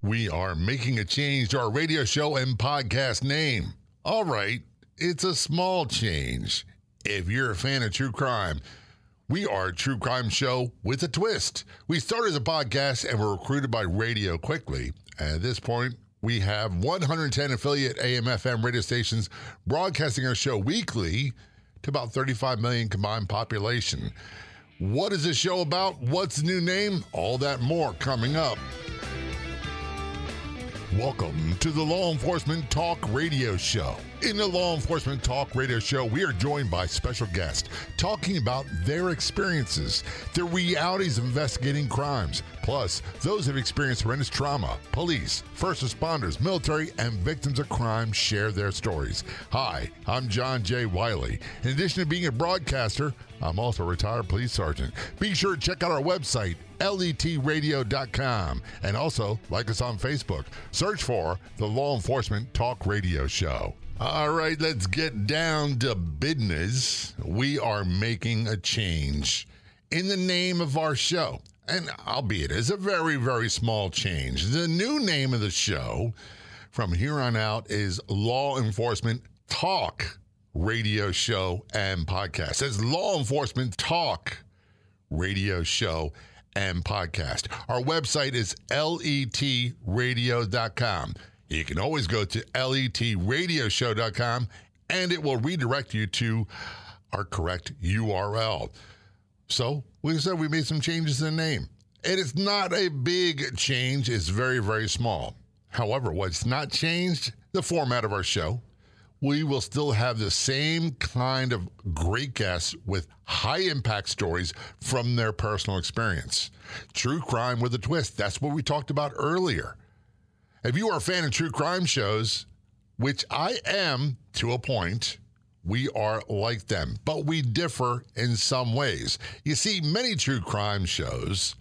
We are making a change to our radio show and podcast name. All right, it's a small change. If you're a fan of true crime, we are a true crime show with a twist. We started as a podcast and were recruited by radio quickly. At this point, we have 110 affiliate AM FM radio stations broadcasting our show weekly to about 35 million combined population. What is this show about? What's the new name? All that more coming up. Welcome to the Law Enforcement Talk Radio Show. In the Law Enforcement Talk Radio Show, we are joined by special guests talking about their experiences, the realities of investigating crimes, plus those who have experienced horrendous trauma. Police, first responders, military, and victims of crime share their stories. Hi, I'm John J. Wiley. In addition to being a broadcaster, I'm also a retired police sergeant. Be sure to check out our website, letradio.com, and also like us on Facebook. Search for the Law Enforcement Talk Radio Show. All right, let's get down to business. We are making a change in the name of our show. And albeit it's a very, very small change. The new name of the show from here on out is Law Enforcement Talk Radio Show and Podcast. It's Law Enforcement Talk Radio Show and Podcast. Our website is letradio.com. You can always go to letradioshow.com and it will redirect you to our correct URL. So, we said we made some changes in the name. It is not a big change, it's very, very small. However, what's not changed, the format of our show. We will still have the same kind of great guests with high impact stories from their personal experience. True crime with a twist. That's what we talked about earlier. If you are a fan of true crime shows, which I am to a point, we are like them, but we differ in some ways. You see, many true crime shows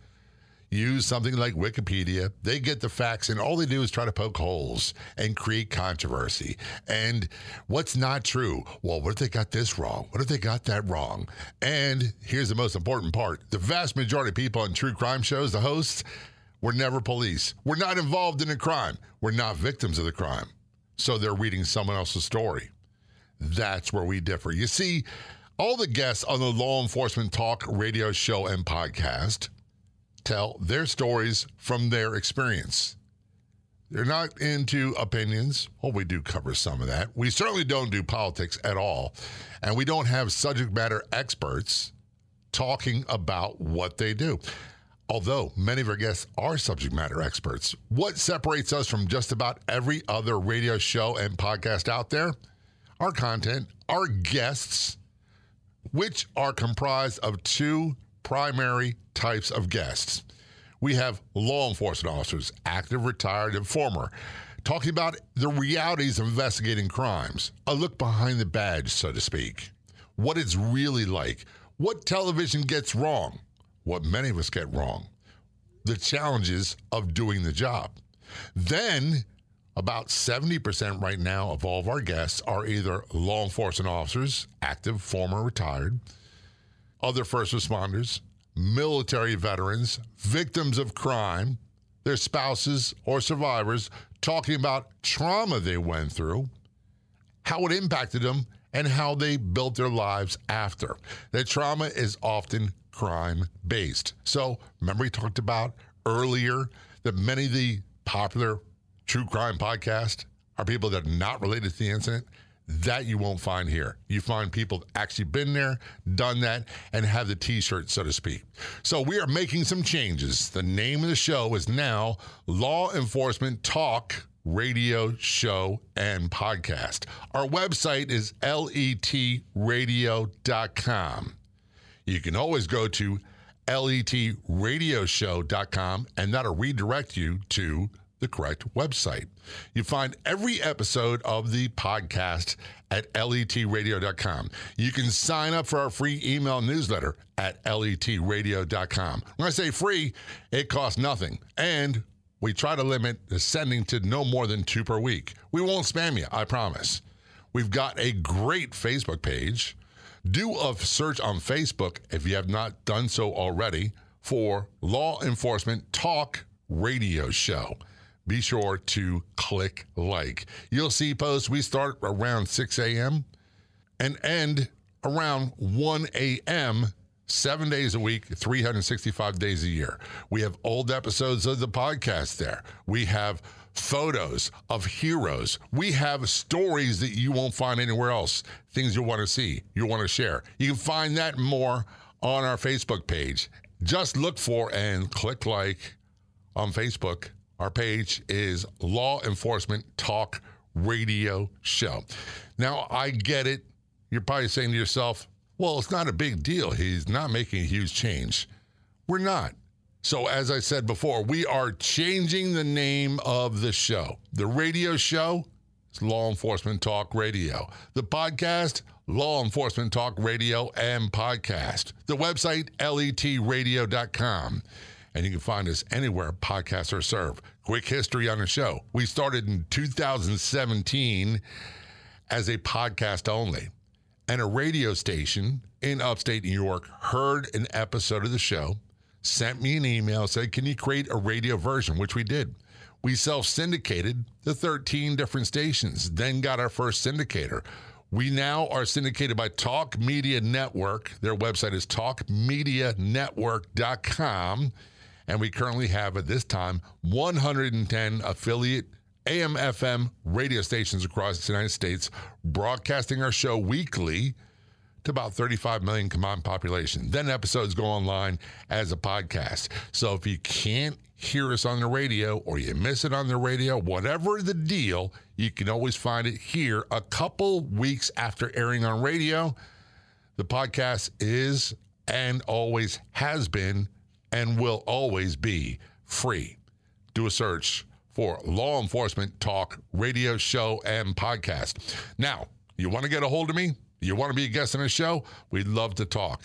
use something like Wikipedia. They get the facts, and all they do is try to poke holes and create controversy. And what's not true? Well, what if they got this wrong? What if they got that wrong? And here's the most important part the vast majority of people on true crime shows, the hosts, were never police. We're not involved in a crime. We're not victims of the crime. So they're reading someone else's story. That's where we differ. You see, all the guests on the Law Enforcement Talk radio show and podcast tell their stories from their experience. They're not into opinions. Well, we do cover some of that. We certainly don't do politics at all. And we don't have subject matter experts talking about what they do. Although many of our guests are subject matter experts, what separates us from just about every other radio show and podcast out there? Our content, our guests, which are comprised of two primary types of guests. We have law enforcement officers, active, retired, and former, talking about the realities of investigating crimes, a look behind the badge, so to speak, what it's really like, what television gets wrong, what many of us get wrong, the challenges of doing the job. Then, about 70% right now of all of our guests are either law enforcement officers, active, former, retired, other first responders, military veterans, victims of crime, their spouses or survivors talking about trauma they went through, how it impacted them, and how they built their lives after. That trauma is often crime based. So, remember, we talked about earlier that many of the popular true crime podcasts are people that are not related to the incident. That you won't find here. You find people actually been there, done that, and have the t shirt, so to speak. So we are making some changes. The name of the show is now Law Enforcement Talk Radio Show and Podcast. Our website is letradio.com. You can always go to letradioshow.com and that'll redirect you to the correct website. You find every episode of the podcast at letradio.com. You can sign up for our free email newsletter at letradio.com. When I say free, it costs nothing. And we try to limit the sending to no more than two per week. We won't spam you, I promise. We've got a great Facebook page. Do a search on Facebook if you have not done so already for Law Enforcement Talk Radio Show. Be sure to click like. You'll see posts we start around 6 a.m. and end around 1 a.m. Seven days a week, 365 days a year. We have old episodes of the podcast there. We have photos of heroes. We have stories that you won't find anywhere else, things you want to see, you want to share. You can find that more on our Facebook page. Just look for and click like on Facebook. Our page is Law Enforcement Talk Radio Show. Now, I get it. You're probably saying to yourself, well, it's not a big deal. He's not making a huge change. We're not. So, as I said before, we are changing the name of the show. The radio show is Law Enforcement Talk Radio. The podcast, Law Enforcement Talk Radio and Podcast. The website, letradio.com. And you can find us anywhere podcasts are served. Quick history on the show. We started in 2017 as a podcast only and a radio station in upstate New York heard an episode of the show, sent me an email, said, Can you create a radio version? Which we did. We self syndicated the 13 different stations, then got our first syndicator. We now are syndicated by Talk Media Network. Their website is talkmedianetwork.com. And we currently have at this time 110 affiliate AM, FM radio stations across the United States, broadcasting our show weekly to about 35 million combined population. Then episodes go online as a podcast. So if you can't hear us on the radio or you miss it on the radio, whatever the deal, you can always find it here a couple weeks after airing on radio. The podcast is and always has been and will always be free. Do a search for Law Enforcement Talk radio show and podcast. Now, you want to get a hold of me? You want to be a guest on the show? We'd love to talk.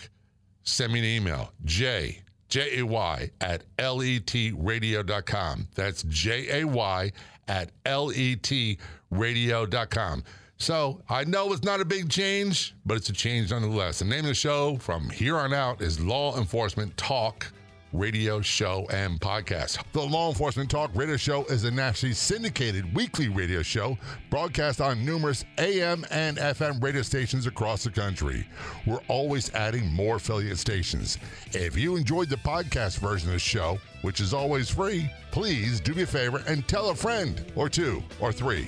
Send me an email, J, J A Y, at letradio.com. That's J A Y at letradio.com. So I know it's not a big change, but it's a change nonetheless. The name of the show from here on out is Law Enforcement Talk radio show and podcast. The Law Enforcement Talk radio show is a nationally syndicated weekly radio show broadcast on numerous AM and FM radio stations across the country. We're always adding more affiliate stations. If you enjoyed the podcast version of the show, which is always free, please do me a favor and tell a friend or two or three.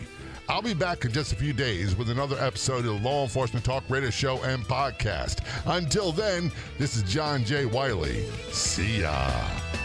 I'll be back in just a few days with another episode of the Law Enforcement Talk Radio Show and Podcast. Until then, this is John J. Wiley. See ya.